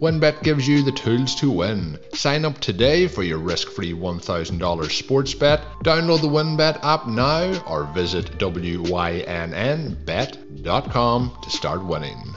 WynnBET gives you the tools to win. Sign up today for your risk free $1,000 sports bet. Download the WynnBET app now or visit WYNNBet.com to start winning.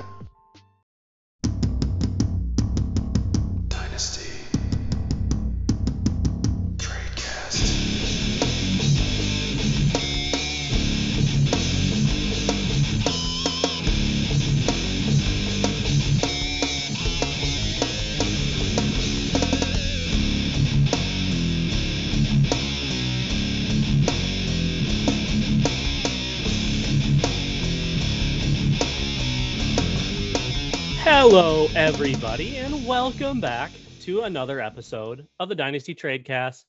Hello, everybody, and welcome back to another episode of the Dynasty Tradecast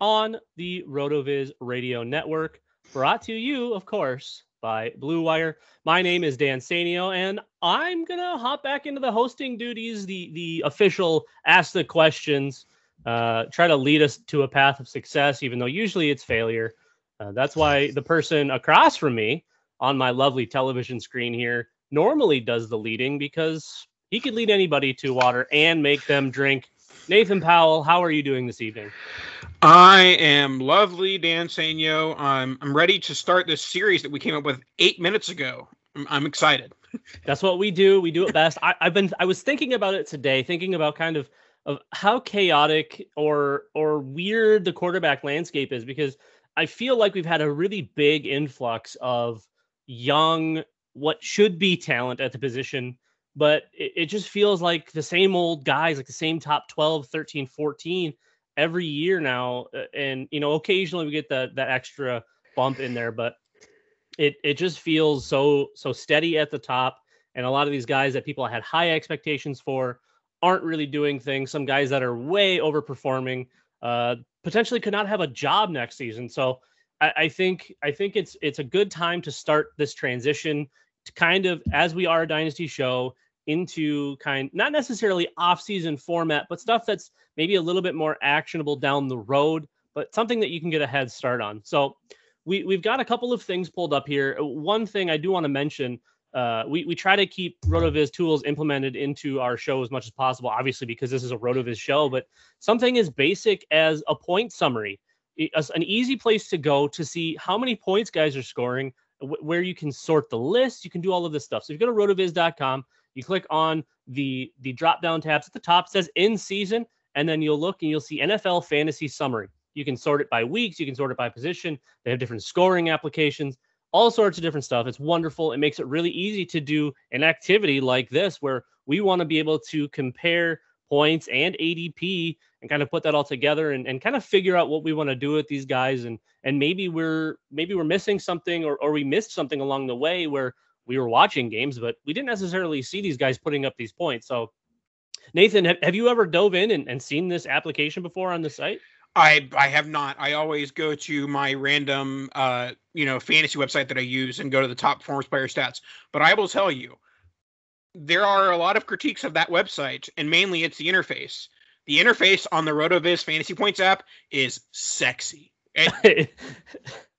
on the RotoViz Radio Network, brought to you, of course, by Blue Wire. My name is Dan Sanio, and I'm gonna hop back into the hosting duties, the the official ask the questions, uh, try to lead us to a path of success, even though usually it's failure. Uh, that's why the person across from me on my lovely television screen here normally does the leading because he could lead anybody to water and make them drink. Nathan Powell, how are you doing this evening? I am lovely, Dan Sanyo. I'm I'm ready to start this series that we came up with eight minutes ago. I'm, I'm excited. That's what we do. We do it best. I, I've been I was thinking about it today, thinking about kind of of how chaotic or or weird the quarterback landscape is because I feel like we've had a really big influx of young what should be talent at the position but it, it, just feels like the same old guys like the same top 12 13 14 every year now uh, and you know occasionally we get that that extra bump in there but it it just feels so so steady at the top and a lot of these guys that people had high expectations for aren't really doing things. Some guys that are way overperforming uh potentially could not have a job next season. So I, I think I think it's it's a good time to start this transition to kind of as we are a dynasty show into kind not necessarily off-season format, but stuff that's maybe a little bit more actionable down the road, but something that you can get a head start on. So we we've got a couple of things pulled up here. One thing I do want to mention. Uh, we, we try to keep RotoViz tools implemented into our show as much as possible, obviously, because this is a RotoViz show, but something as basic as a point summary, an easy place to go to see how many points guys are scoring, where you can sort the list. You can do all of this stuff. So if you go to rotoviz.com, you click on the the drop down tabs at the top, says in season, and then you'll look and you'll see NFL fantasy summary. You can sort it by weeks, you can sort it by position. They have different scoring applications, all sorts of different stuff. It's wonderful. It makes it really easy to do an activity like this where we want to be able to compare points and ADP and kind of put that all together and, and kind of figure out what we want to do with these guys and and maybe we're maybe we're missing something or, or we missed something along the way where we were watching games, but we didn't necessarily see these guys putting up these points. So, Nathan, have, have you ever dove in and, and seen this application before on the site? I I have not. I always go to my random uh you know fantasy website that I use and go to the top performance player stats. But I will tell you, there are a lot of critiques of that website, and mainly it's the interface. The interface on the RotoViz Fantasy Points app is sexy. it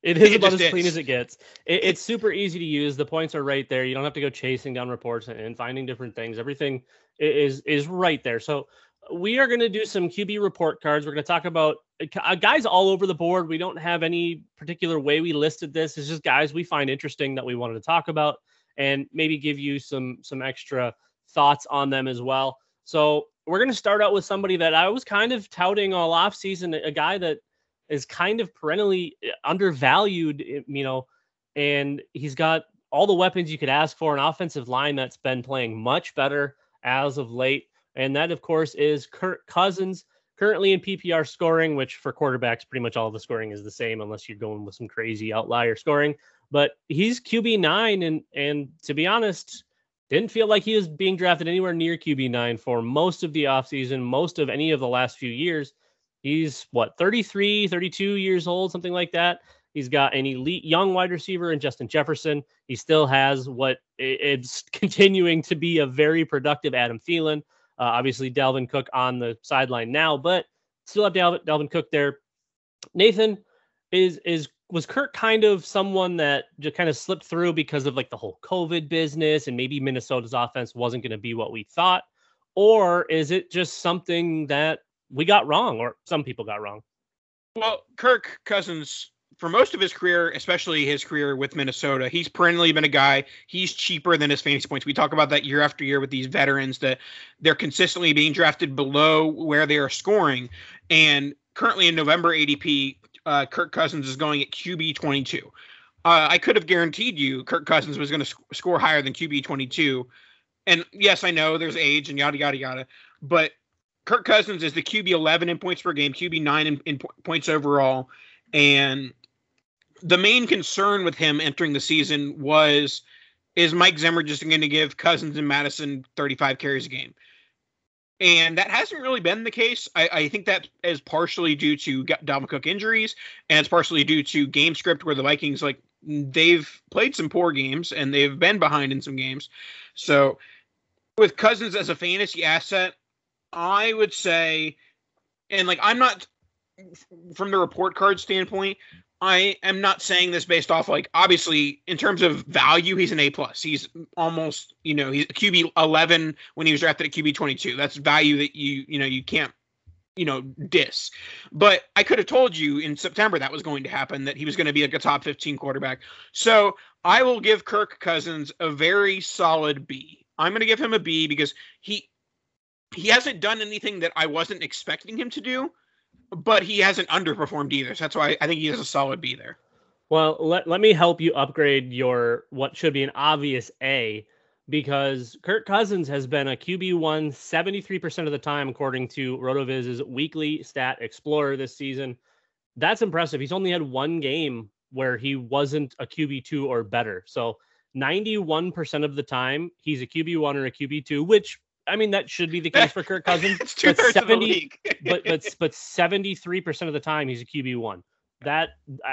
is it about as clean is. as it gets. It, it's super easy to use. The points are right there. You don't have to go chasing down reports and, and finding different things. Everything is is right there. So we are going to do some QB report cards. We're going to talk about uh, guys all over the board. We don't have any particular way we listed this. It's just guys we find interesting that we wanted to talk about and maybe give you some some extra thoughts on them as well. So we're going to start out with somebody that I was kind of touting all off season, a guy that is kind of perennially uh, undervalued, eh, you know, and he's got all the weapons you could ask for an offensive line that's been playing much better as of late. And that, of course, is Kirk Cousins, currently in PPR scoring, which for quarterbacks, pretty much all the scoring is the same unless you're going with some crazy outlier scoring. But he's QB nine, and and to be honest, didn't feel like he was being drafted anywhere near QB nine for most of the offseason, most of any of the last few years. He's what 33, 32 years old, something like that. He's got an elite young wide receiver in Justin Jefferson. He still has what it's continuing to be a very productive Adam Thielen. Uh, obviously, Dalvin Cook on the sideline now, but still have Dalvin, Dalvin Cook there. Nathan is is was Kirk kind of someone that just kind of slipped through because of like the whole COVID business and maybe Minnesota's offense wasn't going to be what we thought? Or is it just something that we got wrong or some people got wrong? Well, Kirk Cousins for most of his career, especially his career with Minnesota, he's perennially been a guy. He's cheaper than his fantasy points. We talk about that year after year with these veterans that they're consistently being drafted below where they are scoring. And currently in November ADP, uh, Kirk Cousins is going at QB 22. Uh, I could have guaranteed you Kirk Cousins was going to sc- score higher than QB 22. And yes, I know there's age and yada, yada, yada. But Kirk Cousins is the QB 11 in points per game, QB 9 in, in points overall. And the main concern with him entering the season was is Mike Zimmer just going to give Cousins and Madison 35 carries a game? And that hasn't really been the case. I, I think that is partially due to Dalvin Cook injuries, and it's partially due to game script where the Vikings like they've played some poor games and they've been behind in some games. So with Cousins as a fantasy asset, I would say, and like I'm not from the report card standpoint, I am not saying this based off like obviously in terms of value, he's an A plus. He's almost you know he's QB eleven when he was drafted at QB twenty two. That's value that you you know you can't you know diss. But I could have told you in September that was going to happen that he was going to be like a top fifteen quarterback. So I will give Kirk Cousins a very solid B. I'm going to give him a B because he he hasn't done anything that I wasn't expecting him to do but he hasn't underperformed either. So that's why I think he has a solid B there. Well, let, let me help you upgrade your what should be an obvious A because Kirk Cousins has been a QB1 73% of the time, according to RotoViz's weekly stat explorer this season. That's impressive. He's only had one game where he wasn't a QB2 or better. So 91% of the time, he's a QB1 or a QB2, which I mean, that should be the case for Kirk Cousins. it's two but 70, but but but 73% of the time he's a QB1. That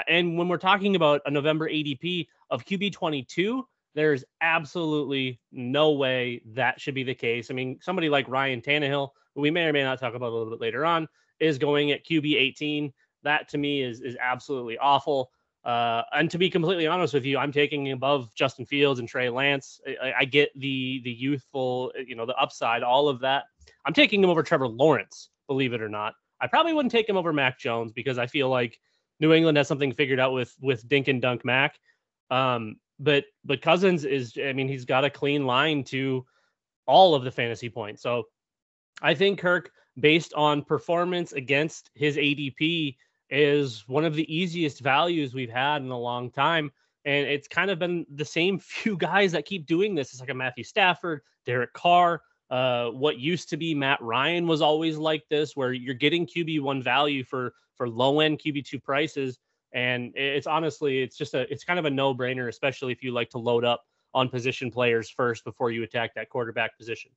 and when we're talking about a November ADP of QB 22, there's absolutely no way that should be the case. I mean, somebody like Ryan Tannehill, who we may or may not talk about a little bit later on, is going at QB 18. That to me is is absolutely awful. Uh, and to be completely honest with you, I'm taking above Justin Fields and Trey Lance. I, I, get the the youthful, you know, the upside, all of that. I'm taking him over Trevor Lawrence, believe it or not. I probably wouldn't take him over Mac Jones because I feel like New England has something figured out with with Dink and Dunk Mac. Um, but but Cousins is, I mean, he's got a clean line to all of the fantasy points. So I think Kirk, based on performance against his ADP, is one of the easiest values we've had in a long time. And it's kind of been the same few guys that keep doing this. It's like a Matthew Stafford, Derek Carr, uh, what used to be Matt Ryan was always like this, where you're getting QB one value for for low end QB two prices. And it's honestly, it's just a, it's kind of a no brainer, especially if you like to load up on position players first before you attack that quarterback position.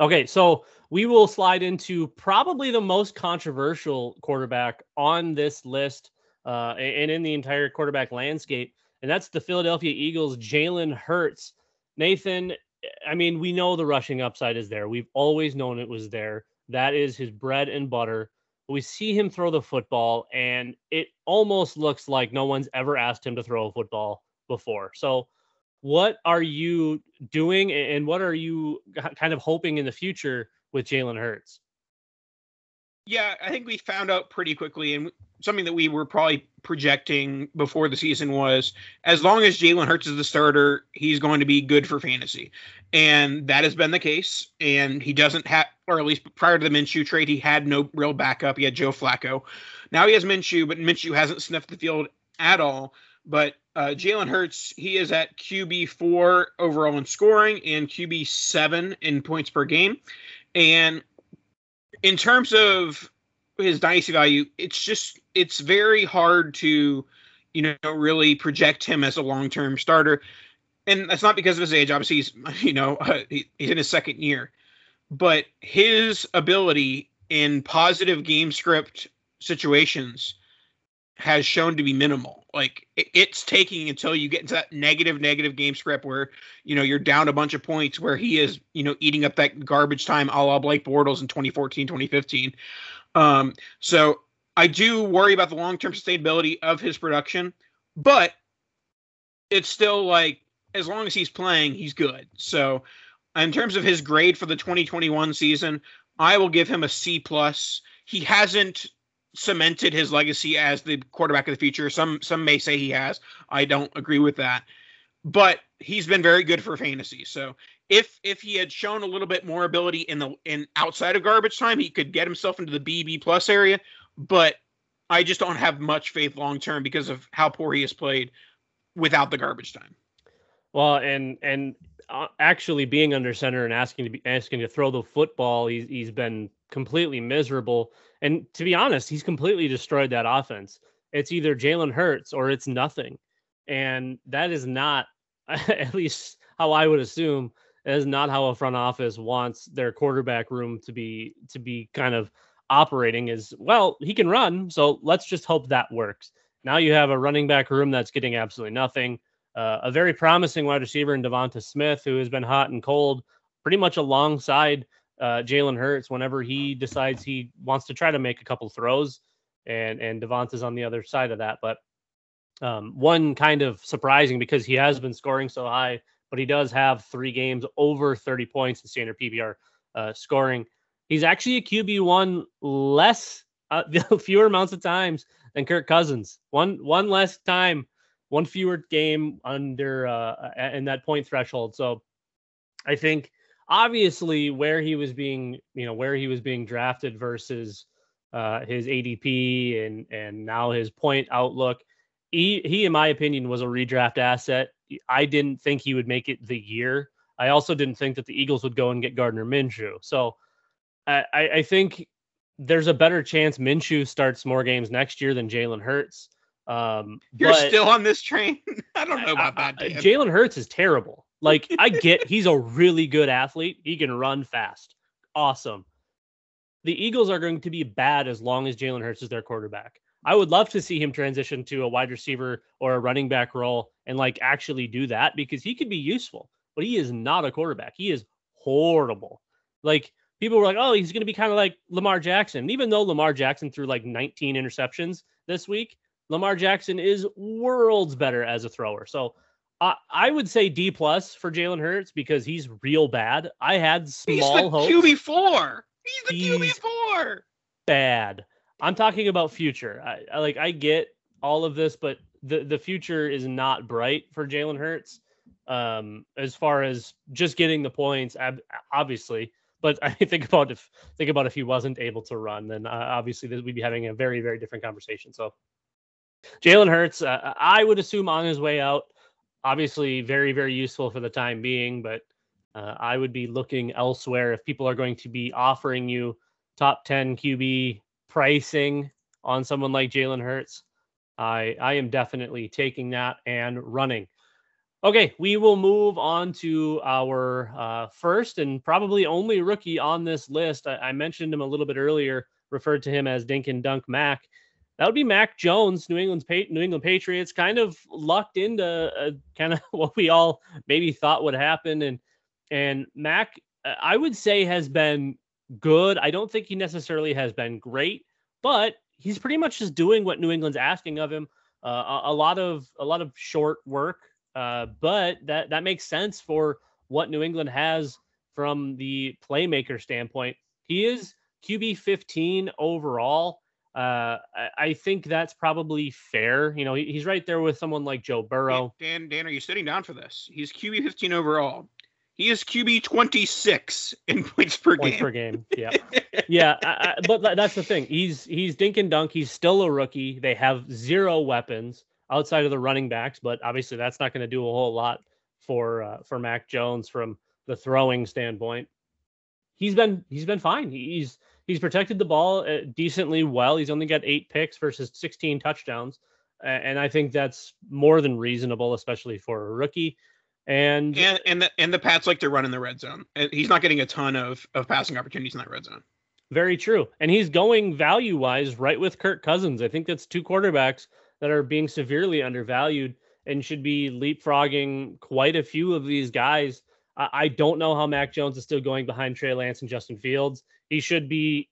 Okay, so we will slide into probably the most controversial quarterback on this list uh, and in the entire quarterback landscape, and that's the Philadelphia Eagles' Jalen Hurts. Nathan, I mean, we know the rushing upside is there. We've always known it was there. That is his bread and butter. We see him throw the football, and it almost looks like no one's ever asked him to throw a football before. So, what are you doing, and what are you kind of hoping in the future with Jalen Hurts? Yeah, I think we found out pretty quickly, and something that we were probably projecting before the season was as long as Jalen Hurts is the starter, he's going to be good for fantasy. And that has been the case. And he doesn't have, or at least prior to the Minshew trade, he had no real backup. He had Joe Flacco. Now he has Minshew, but Minshew hasn't sniffed the field at all. But uh, Jalen Hurts, he is at QB four overall in scoring and QB seven in points per game. And in terms of his dynasty value, it's just it's very hard to, you know, really project him as a long term starter, and that's not because of his age. Obviously, he's you know uh, he, he's in his second year, but his ability in positive game script situations has shown to be minimal. Like it's taking until you get into that negative, negative game script where you know you're down a bunch of points, where he is you know eating up that garbage time, a la Blake Bortles in 2014, 2015. Um, so I do worry about the long term sustainability of his production, but it's still like as long as he's playing, he's good. So in terms of his grade for the 2021 season, I will give him a C plus. He hasn't cemented his legacy as the quarterback of the future. Some some may say he has. I don't agree with that. But he's been very good for fantasy. So if if he had shown a little bit more ability in the in outside of garbage time, he could get himself into the BB plus area. But I just don't have much faith long term because of how poor he has played without the garbage time. Well, and and uh, actually being under center and asking to be asking to throw the football, he's he's been completely miserable. And to be honest, he's completely destroyed that offense. It's either Jalen Hurts or it's nothing, and that is not, at least how I would assume, that is not how a front office wants their quarterback room to be to be kind of operating. Is well, he can run, so let's just hope that works. Now you have a running back room that's getting absolutely nothing. Uh, a very promising wide receiver in Devonta Smith, who has been hot and cold, pretty much alongside uh, Jalen Hurts whenever he decides he wants to try to make a couple throws, and and Devonta's on the other side of that. But um, one kind of surprising because he has been scoring so high, but he does have three games over 30 points in standard PPR uh, scoring. He's actually a QB one less, uh, fewer amounts of times than Kirk Cousins. One one less time, one fewer game under uh, in that point threshold. So I think obviously where he was being, you know, where he was being drafted versus uh, his ADP and and now his point outlook. He, he, in my opinion, was a redraft asset. I didn't think he would make it the year. I also didn't think that the Eagles would go and get Gardner Minshew. So I, I think there's a better chance Minshew starts more games next year than Jalen Hurts. Um, You're still on this train. I don't know about that. Jalen Hurts is terrible. Like I get he's a really good athlete. He can run fast. Awesome. The Eagles are going to be bad as long as Jalen Hurts is their quarterback. I would love to see him transition to a wide receiver or a running back role and like actually do that because he could be useful, but he is not a quarterback. He is horrible. Like people were like, "Oh, he's going to be kind of like Lamar Jackson." And even though Lamar Jackson threw like 19 interceptions this week, Lamar Jackson is worlds better as a thrower. So I would say D plus for Jalen Hurts because he's real bad. I had small hope. QB four. He's the QB four. Bad. I'm talking about future. I, I, like I get all of this, but the the future is not bright for Jalen Hurts. Um, as far as just getting the points, obviously. But I think about if think about if he wasn't able to run, then uh, obviously we'd be having a very very different conversation. So Jalen Hurts, uh, I would assume on his way out obviously very very useful for the time being but uh, i would be looking elsewhere. If people are going to be offering you top 10 qb pricing on someone like jalen hurts i i am definitely taking that and running. Okay we will move on to our uh, first and probably only rookie on this list. I, I mentioned him a little bit earlier referred to him as dink and dunk mac that would be Mac Jones, New England's New England Patriots, kind of lucked into uh, kind of what we all maybe thought would happen, and and Mac, uh, I would say, has been good. I don't think he necessarily has been great, but he's pretty much just doing what New England's asking of him. Uh, a, a, lot of a lot of short work, uh, but that that makes sense for what New England has from the playmaker standpoint. He is QB 15 overall. Uh, I, I, think that's probably fair. You know, he, he's right there with someone like Joe Burrow. Dan, Dan, are you sitting down for this? He's QB 15 overall. He is QB 26 in points per points game. per game. Yeah, yeah. I, I, but that's the thing. He's he's dink and dunk. He's still a rookie. They have zero weapons outside of the running backs, but obviously that's not going to do a whole lot for uh, for Mac Jones from the throwing standpoint. He's been he's been fine. He's he's protected the ball uh, decently well. He's only got eight picks versus 16 touchdowns, and I think that's more than reasonable, especially for a rookie. And and and the, and the Pats like to run in the red zone. He's not getting a ton of of passing opportunities in that red zone. Very true. And he's going value wise right with Kirk Cousins. I think that's two quarterbacks that are being severely undervalued and should be leapfrogging quite a few of these guys. I, I don't know how Mac Jones is still going behind Trey Lance and Justin Fields. He should be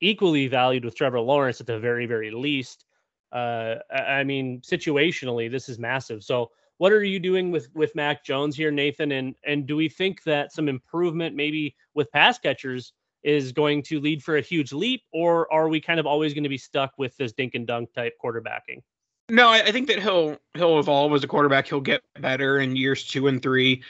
equally valued with Trevor Lawrence at the very, very least. Uh, I mean, situationally, this is massive. So what are you doing with with Mac Jones here, Nathan? And and do we think that some improvement maybe with pass catchers is going to lead for a huge leap, or are we kind of always going to be stuck with this dink and dunk type quarterbacking? No, I, I think that he'll he'll evolve as a quarterback. He'll get better in years two and three.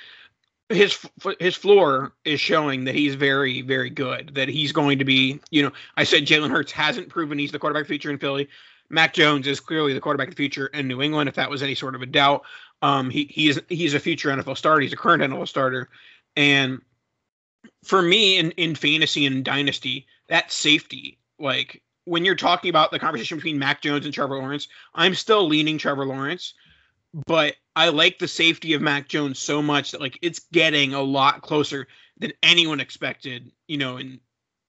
His his floor is showing that he's very very good. That he's going to be. You know, I said Jalen Hurts hasn't proven he's the quarterback feature in Philly. Mac Jones is clearly the quarterback of the future in New England. If that was any sort of a doubt, um, he he is he's a future NFL starter. He's a current NFL starter, and for me in in fantasy and dynasty, that safety like when you're talking about the conversation between Mac Jones and Trevor Lawrence, I'm still leaning Trevor Lawrence, but I like the safety of Mac Jones so much that like it's getting a lot closer than anyone expected. You know, in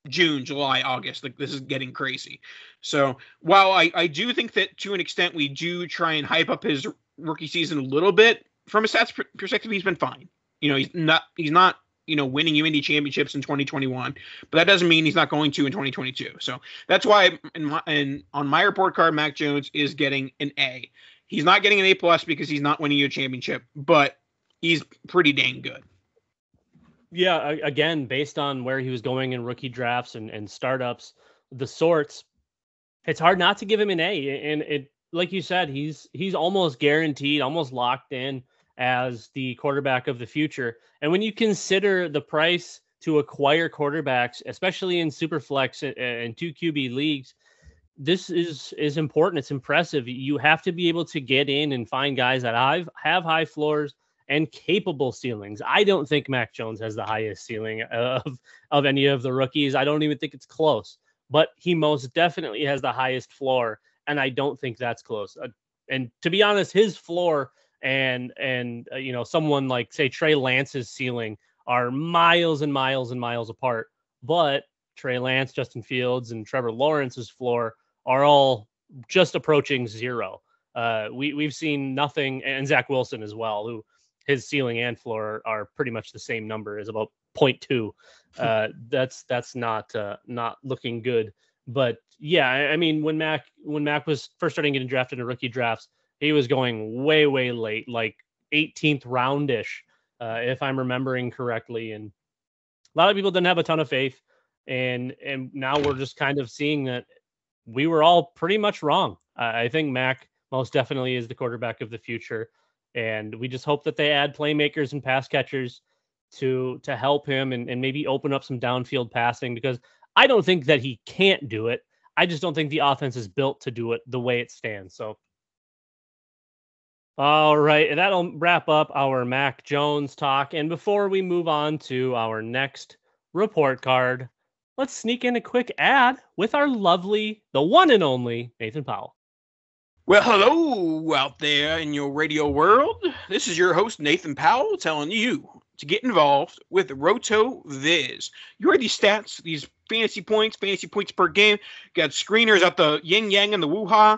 June, July, August. Like this is getting crazy. So while I, I do think that to an extent we do try and hype up his rookie season a little bit, from a stats perspective, he's been fine. You know, he's not he's not you know winning you Indy championships in 2021, but that doesn't mean he's not going to in 2022. So that's why in my in on my report card, Mac Jones is getting an A. He's not getting an A plus because he's not winning you a championship, but he's pretty dang good. Yeah, again, based on where he was going in rookie drafts and, and startups, the sorts, it's hard not to give him an A. And it, like you said, he's he's almost guaranteed, almost locked in as the quarterback of the future. And when you consider the price to acquire quarterbacks, especially in superflex and two QB leagues, this is is important. It's impressive. You have to be able to get in and find guys that have have high floors and capable ceilings. I don't think Mac Jones has the highest ceiling of of any of the rookies. I don't even think it's close. But he most definitely has the highest floor, and I don't think that's close. Uh, and to be honest, his floor and and uh, you know someone like say Trey Lance's ceiling are miles and miles and miles apart. But Trey Lance, Justin Fields, and Trevor Lawrence's floor are all just approaching zero. Uh, we we've seen nothing, and Zach Wilson as well, who his ceiling and floor are pretty much the same number as about 0.2 uh, that's that's not uh, not looking good. But yeah I, I, mean when mac when mac was first starting getting drafted in rookie drafts he was going way way late like 18th roundish uh, if i'm remembering correctly. And a lot of people didn't have a ton of faith. And and now we're just kind of seeing that we were all pretty much wrong i think mac most definitely is the quarterback of the future and we just hope that they add playmakers and pass catchers to to help him and, and maybe open up some downfield passing because I don't think that he can't do it. I just don't think the offense is built to do it the way it stands. So all right, and that'll wrap up our Mac Jones talk. And before we move on to our next report card, let's sneak in a quick ad with our lovely, the one and only Nathan Powell. Well, hello out there in your radio world. This is your host, Nathan Powell, telling you to get involved with Roto Viz. You heard these stats, these fantasy points, fantasy points per game. Got screeners at the yin yang and the woo ha.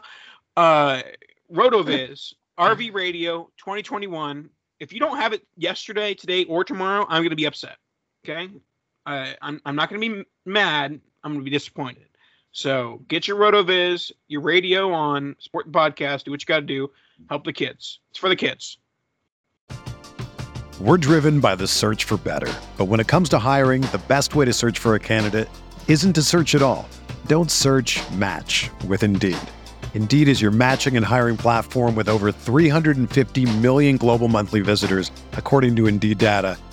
Uh, Roto Viz, RV Radio 2021. If you don't have it yesterday, today, or tomorrow, I'm going to be upset. Okay. I, I'm I'm not going to be mad. I'm going to be disappointed. So get your rotoviz, your radio on, sport podcast. Do what you got to do. Help the kids. It's for the kids. We're driven by the search for better, but when it comes to hiring, the best way to search for a candidate isn't to search at all. Don't search. Match with Indeed. Indeed is your matching and hiring platform with over 350 million global monthly visitors, according to Indeed data,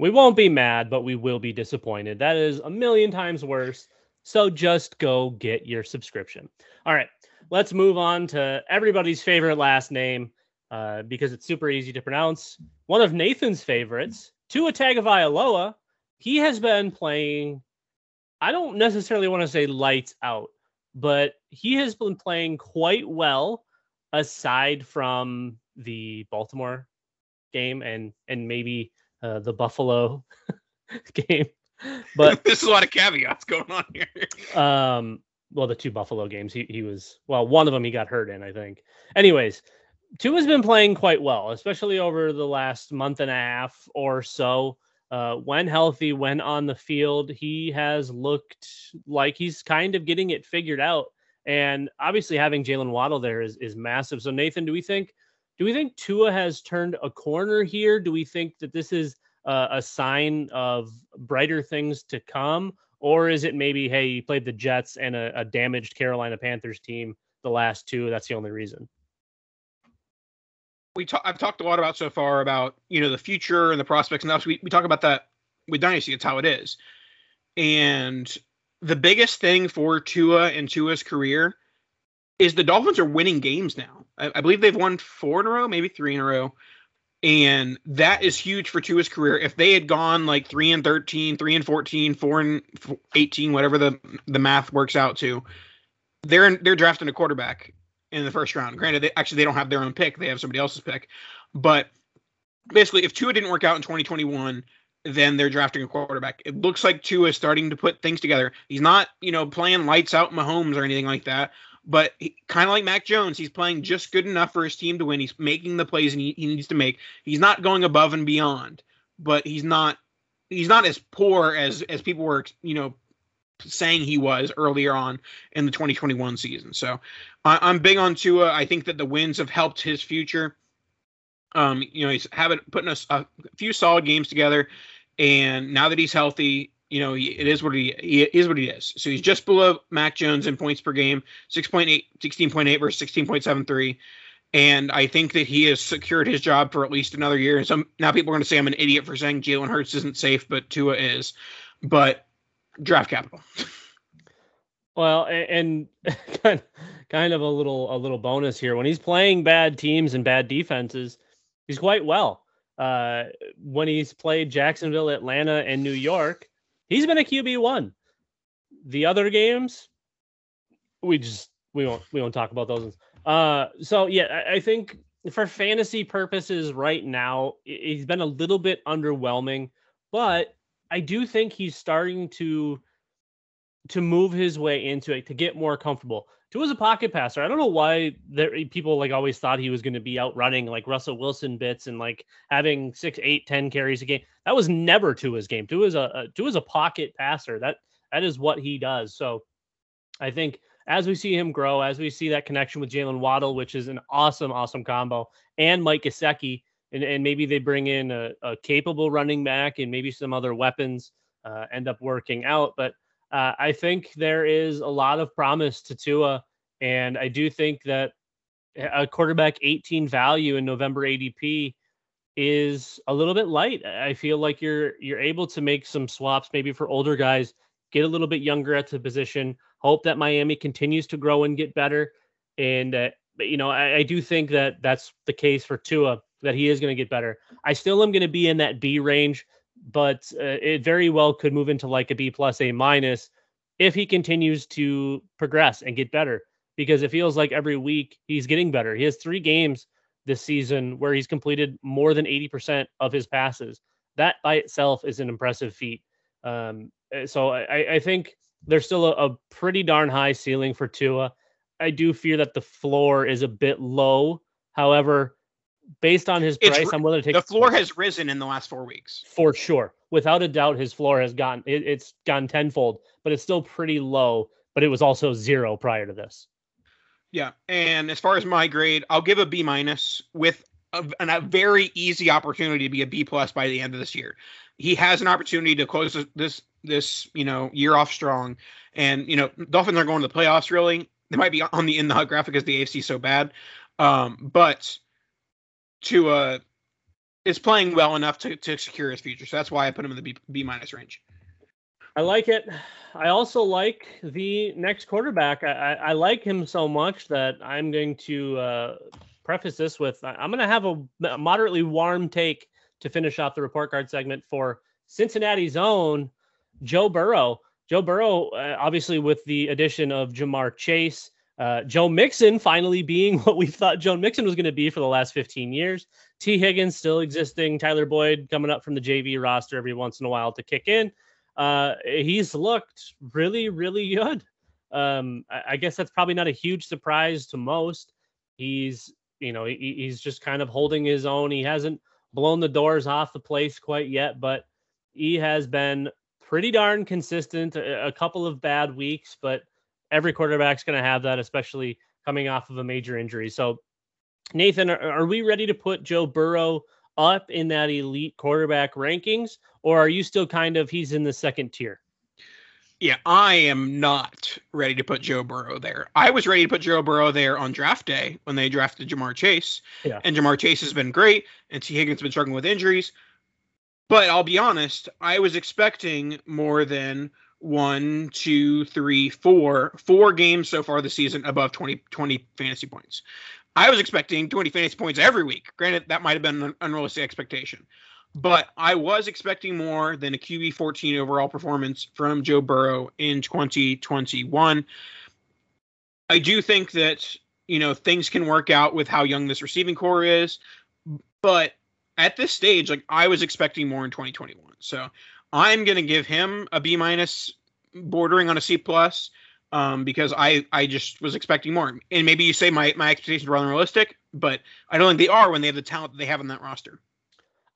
We won't be mad, but we will be disappointed. That is a million times worse. So just go get your subscription. All right, let's move on to everybody's favorite last name uh, because it's super easy to pronounce. One of Nathan's favorites, Tua Tagovailoa. He has been playing. I don't necessarily want to say lights out, but he has been playing quite well, aside from the Baltimore game and and maybe uh, the Buffalo game. But there's a lot of caveats going on here. um, well, the two Buffalo games, he he was well, one of them he got hurt in, I think. Anyways, Tua has been playing quite well, especially over the last month and a half or so. Uh, when healthy, when on the field, he has looked like he's kind of getting it figured out. And obviously, having Jaylen Waddle there is is massive. So, Nathan, do we think do we think Tua has turned a corner here? Do we think that this is uh, a sign of brighter things to come, or is it maybe hey, you played the Jets and a, a damaged Carolina Panthers team the last two? That's the only reason we talk, I've talked a lot about so far about you know the future and the prospects, and we we talk about that with Dynasty. It's how it is, and the biggest thing for Tua and Tua's career is the Dolphins are winning games now. I, I, believe they've won four in a row, maybe three in a row. And that is huge for Tua's career. If they had gone like three and 13, three and 14, four and 18, whatever the, the math works out to, they're they're drafting a quarterback in the first round. Granted, they actually they don't have their own pick; they have somebody else's pick. But basically, if Tua didn't work out in 2021, then they're drafting a quarterback. It looks like Tua is starting to put things together. He's not, you know, playing lights out Mahomes or anything like that. But kind of like Mac Jones, he's playing just good enough for his team to win. He's making the plays he, he needs to make. He's not going above and beyond, but he's not he's not as poor as as people were, you know, saying he was earlier on in the 2021 season. So I, am big on Tua. I think that the wins have helped his future. Um, you know, he's having putting a, a few solid games together, and now that he's healthy, you know, it is what he, he is what he is. So he's just below Mac Jones in points per game, 6.8, 16.8 versus 16.73. And I think that he has secured his job for at least another year. And some now people are going to say I'm an idiot for saying Jalen Hurts isn't safe, but Tua is. But draft capital. Well, and, and kind of a little a little bonus here when he's playing bad teams and bad defenses, he's quite well. Uh, when he's played Jacksonville, Atlanta, and New York, he's been a QB one. The other games, we just we won't we won't talk about those. Uh, so yeah, I, I think for fantasy purposes right now, he's been a little bit underwhelming, but I do think he's starting to to move his way into it to get more comfortable. Tua was a pocket passer. I don't know why there people like always thought he was going to be out running like Russell Wilson bits and like having six, eight, ten carries a game. That was never Tua's game. Tua's a, a Tua's a pocket passer. That that is what he does. So I think as we see him grow, as we see that connection with Jaylen Waddle, which is an awesome, awesome combo, and Mike Gesicki, and, and maybe they bring in a, a capable running back and maybe some other weapons uh, end up working out. But uh, I think there is a lot of promise to Tua, and I do think that a quarterback 18 value in November ADP is a little bit light. I feel like you're you're able to make some swaps maybe for older guys, get a little bit younger at the position. Hope that Miami continues to grow and get better. And uh, you know, I, I, do think that that's the case for Tua that he is going to get better. I still am going to be in that B range, but uh, it very well could move into like a B plus A minus if he continues to progress and get better because it feels like every week he's getting better. He has three games this season where he's completed more than 80% of his passes. That by itself is an impressive feat. Um, so I, I, think there's still a, a, pretty darn high ceiling for Tua. I do fear that the floor is a bit low. However, based on his price, I'm willing to take the floor has risen in the last four weeks for sure. Without a doubt, his floor has gone it, it's gone tenfold, but it's still pretty low. But it was also zero prior to this. Yeah, and as far as my grade, I'll give a B minus with a, a, very easy opportunity to be a B plus by the end of this year. He has an opportunity to close this this you know year off strong, and you know Dolphins are going to the playoffs. Really, they might be on the in the hut graphic because the AFC is so bad, um, but to uh is playing well enough to to secure his future. So that's why I put him in the B B minus range. I like it. I also like the next quarterback. I, I, I like him so much that I'm going to uh, preface this with I'm going to have a, moderately warm take to finish off the report card segment for Cincinnati's own Joe Burrow. Joe Burrow, uh, obviously, with the addition of Ja'Marr Chase, uh, Joe Mixon finally being what we thought Joe Mixon was going to be for the last 15 years. Tee Higgins still existing. Tyler Boyd coming up from the JV roster every once in a while to kick in uh, he's looked really, really good. Um, I, I, guess that's probably not a huge surprise to most. He's, you know, he, he's just kind of holding his own. He hasn't blown the doors off the place quite yet, but he has been pretty darn consistent. A, a couple of bad weeks, but every quarterback's going to have that, especially coming off of a major injury. So, Nathan, are, are we ready to put Joe Burrow up in that elite quarterback rankings, or are you still kind of he's in the second tier? Yeah, I am not ready to put Joe Burrow there. I was ready to put Joe Burrow there on draft day when they drafted Ja'Marr Chase. Yeah. And Ja'Marr Chase has been great, and Tee Higgins has been struggling with injuries. But I'll be honest, I was expecting more than one, two, three, four, four games so far this season above 20, 20 fantasy points. I was expecting 20 fantasy points every week. Granted, that might have been an unrealistic expectation, but I was expecting more than a QB 14 overall performance from Joe Burrow in 2021. I do think that, you know, things can work out with how young this receiving corps is, but at this stage, like I was expecting more in 2021. So I'm going to give him a B minus bordering on a C plus um, because I I just was expecting more. And maybe you say my my expectations were unrealistic, but I don't think they are when they have the talent that they have on that roster.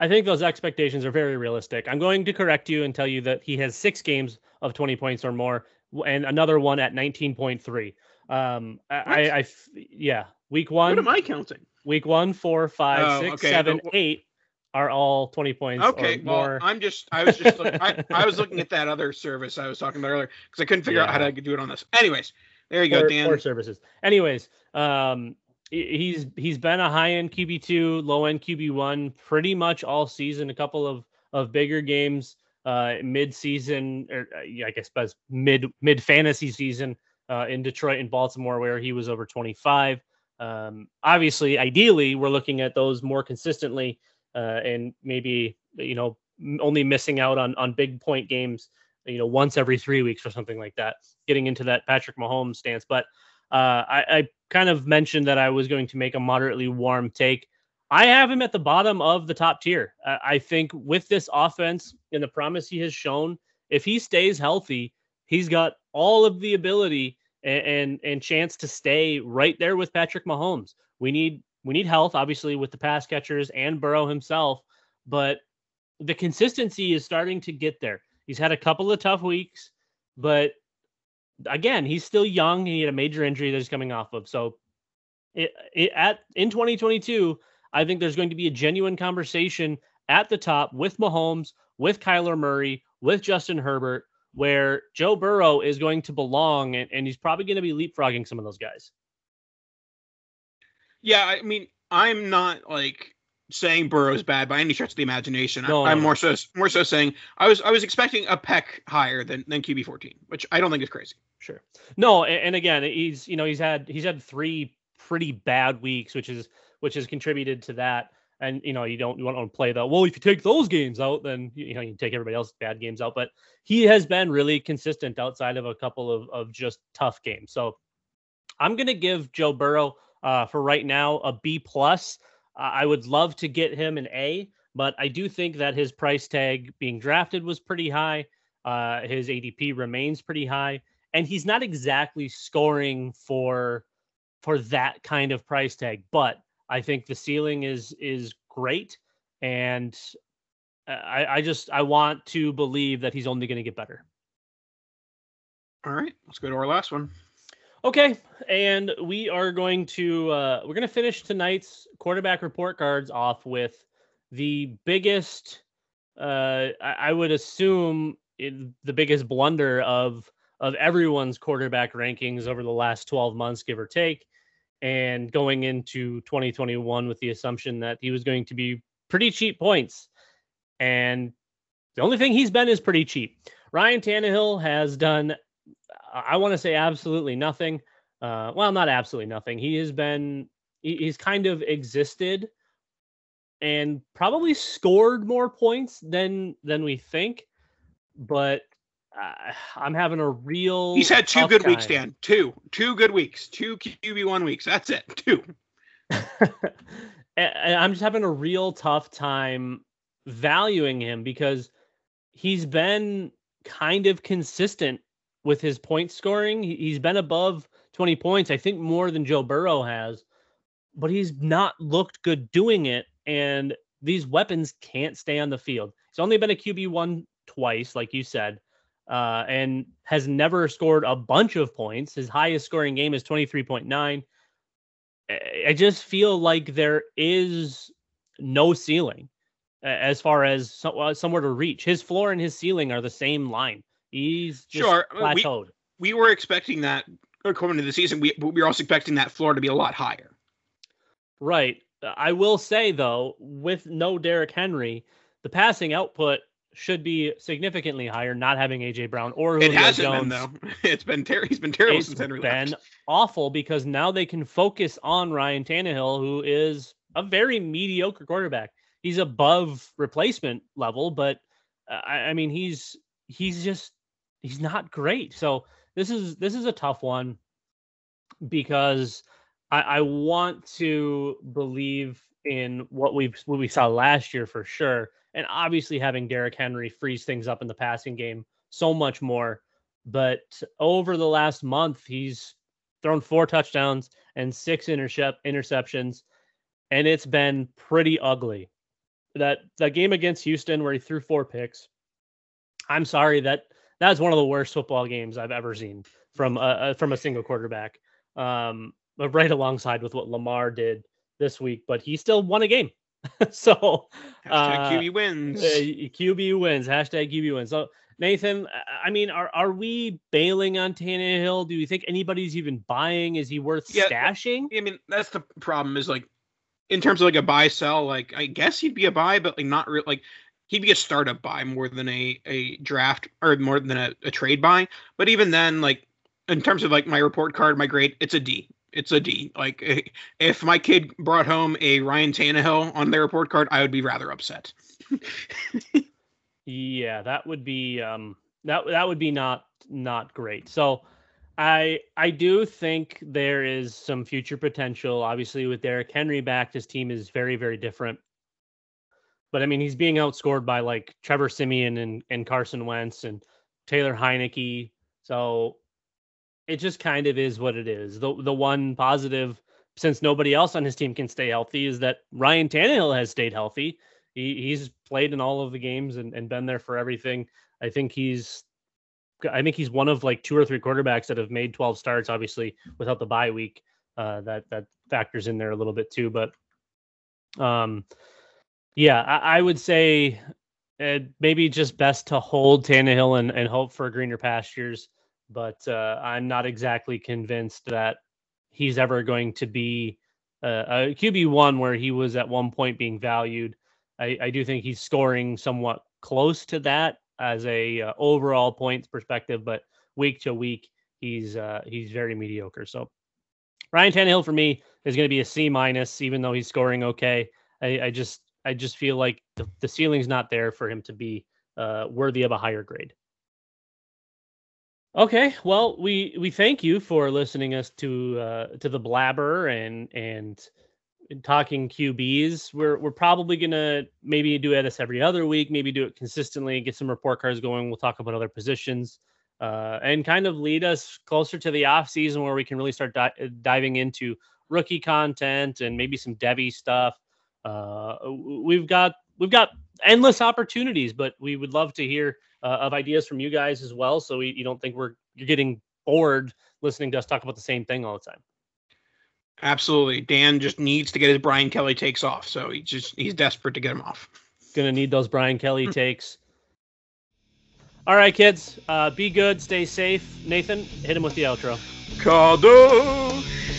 I think those expectations are very realistic. I'm going to correct you and tell you that he has six games of 20 points or more, and another one at 19.3. Um, I, I, yeah, week one. What am I counting? Week one, four, five, oh, six, okay. seven, eight are all 20 points okay well i'm just i was just looking, I, I, was looking at that other service i was talking about earlier because i couldn't figure yeah. out how to do it on this. Anyways there you go dan. four services. Anyways um he's he's been a high end qb2 low end qb1 pretty much all season a couple of of bigger games uh mid season or uh, i guess but mid mid fantasy season uh in detroit and baltimore where he was over 25 um obviously ideally we're looking at those more consistently uh, and maybe you know only missing out on on big point games you know once every three weeks or something like that getting into that patrick mahomes stance. But uh, I, I kind of mentioned that i was going to make a moderately warm take. I have him at the bottom of the top tier. Uh, i think with this offense and the promise he has shown if he stays healthy he's got all of the ability and, and, and chance to stay right there with patrick mahomes. We need we need health, obviously, with the pass catchers and Burrow himself, but the consistency is starting to get there. He's had a couple of tough weeks, but again, he's still young. He had a major injury that he's coming off of. So, it, it, at in 2022, I think there's going to be a genuine conversation at the top with Mahomes, with Kyler Murray, with Justin Herbert, where Joe Burrow is going to belong, and, and he's probably going to be leapfrogging some of those guys. Yeah, I mean, I'm not like saying Burrow's bad by any stretch of the imagination. No, I, am no, more so more so saying I was I was expecting a peck higher than than QB 14, which I don't think is crazy. Sure. No, a- and, again, he's you know he's had he's had three pretty bad weeks, which is which has contributed to that. And you know you don't you want to play that. Well, if you take those games out, then you you know you take everybody else's bad games out. But he has been really consistent outside of a couple of of just tough games. So I'm gonna give Joe Burrow uh, for right now a B plus. Uh, I would love to get him an A, but I do think that his price tag being drafted was pretty high. Uh, his ADP remains pretty high, and he's not exactly scoring for for that kind of price tag. But I think the ceiling is is great, and I, I just I want to believe that he's only going to get better. All right, let's go to our last one. Okay, and we are going to uh, we're going to finish tonight's quarterback report cards off with the biggest, uh, I, I would assume it, the biggest blunder of of everyone's quarterback rankings over the last 12 months, give or take, and going into 2021 with the assumption that he was going to be pretty cheap points, and the only thing he's been is pretty cheap. Ryan Tannehill has done I want to say absolutely nothing. Uh, well, not absolutely nothing. He has been, he, he's kind of existed and probably scored more points than than we think. But uh, I'm having a real. He's had two good weeks, time. Dan. Two, two good weeks. Two QB one weeks. That's it. Two. I'm just having a real tough time valuing him because he's been kind of consistent with his point scoring. He- He's been above 20 points, I think more than Joe Burrow has, but he's not looked good doing it. And these weapons can't stay on the field. He's only been a QB1 twice, like you said, uh, and has never scored a bunch of points. His highest scoring game is 23.9. I I just feel like there is no ceiling as far as uh, somewhere to reach. His floor and his ceiling are the same line. He's just Sure, uh, we- We were expecting that according to the season. We we were also expecting that floor to be a lot higher. Right. I will say though, with no Derrick Henry, the passing output should be significantly higher. Not having AJ Brown or It hasn't Jones, been though. It's been ter- He's been terrible it's since Henry been left. awful because now they can focus on Ryan Tannehill, who is a very mediocre quarterback. He's above replacement level, but uh, I, I mean, he's he's just he's not great. So this is this is a tough one because I, I want to believe in what we what we saw last year for sure, and obviously having Derrick Henry freeze things up in the passing game so much more. But over the last month, he's thrown four touchdowns and six intercept interceptions, and it's been pretty ugly. That that game against Houston where he threw four picks. I'm sorry that that's one of the worst football games I've ever seen from a, from a single quarterback. Um, but right alongside with what Lamar did this week, but he still won a game. so uh, QB wins. uh, QB wins. Hashtag QB wins. So Nathan, I- I mean, are are we bailing on Tannehill? Do you think anybody's even buying? Is he worth Yeah, stashing? I mean, that's the problem. Is like, in terms of like a buy sell, like I guess he'd be a buy, but like not real. Like he'd be a startup buy more than a a draft or more than a, a trade buy. But even then, like in terms of like my report card, my grade, it's a D. It's a D. Like eh, if my kid brought home a Ryan Tannehill on their report card, I would be rather upset. Yeah, that would be um that that would be not not great. So I I do think there is some future potential. Obviously, with Derrick Henry back, this team is very very different. But I mean, he's being outscored by like Trevor Siemian and and Carson Wentz and Taylor Heinicke. So it just kind of is what it is. The the one positive since nobody else on his team can stay healthy is that Ryan Tannehill has stayed healthy. He, he's played in all of the games and, and been there for everything. I think he's I think he's one of like two or three quarterbacks that have made 12 starts, obviously without the bye week. Uh, that that factors in there a little bit too. But um yeah, I, I would say uh, maybe just best to hold Tannehill and, and hope for greener pastures. But uh, I'm not exactly convinced that he's ever going to be uh, a QB one where he was at one point being valued. I, I do think he's scoring somewhat close to that as a uh, overall points perspective, but week to week he's uh, he's very mediocre. So Ryan Tannehill for me is going to be a C minus, even though he's scoring okay. I, I just I just feel like the, the ceiling's not there for him to be uh, worthy of a higher grade. Okay, well, we we thank you for listening us to uh, to the blabber and and talking QBs. We're we're probably gonna maybe do this every other week, maybe do it consistently, get some report cards going. We'll talk about other positions uh, and kind of lead us closer to the off season where we can really start di- diving into rookie content and maybe some Devy stuff. Uh, we've got we've got endless opportunities, but we would love to hear uh, of ideas from you guys as well. So we, you don't think we're you're getting bored listening to us talk about the same thing all the time. Absolutely, Dan just needs to get his Brian Kelly takes off. So he just he's desperate to get him off. Gonna need those Brian Kelly takes. All right, kids. Uh, be good. Stay safe. Nathan, hit him with the outro. Kadosh.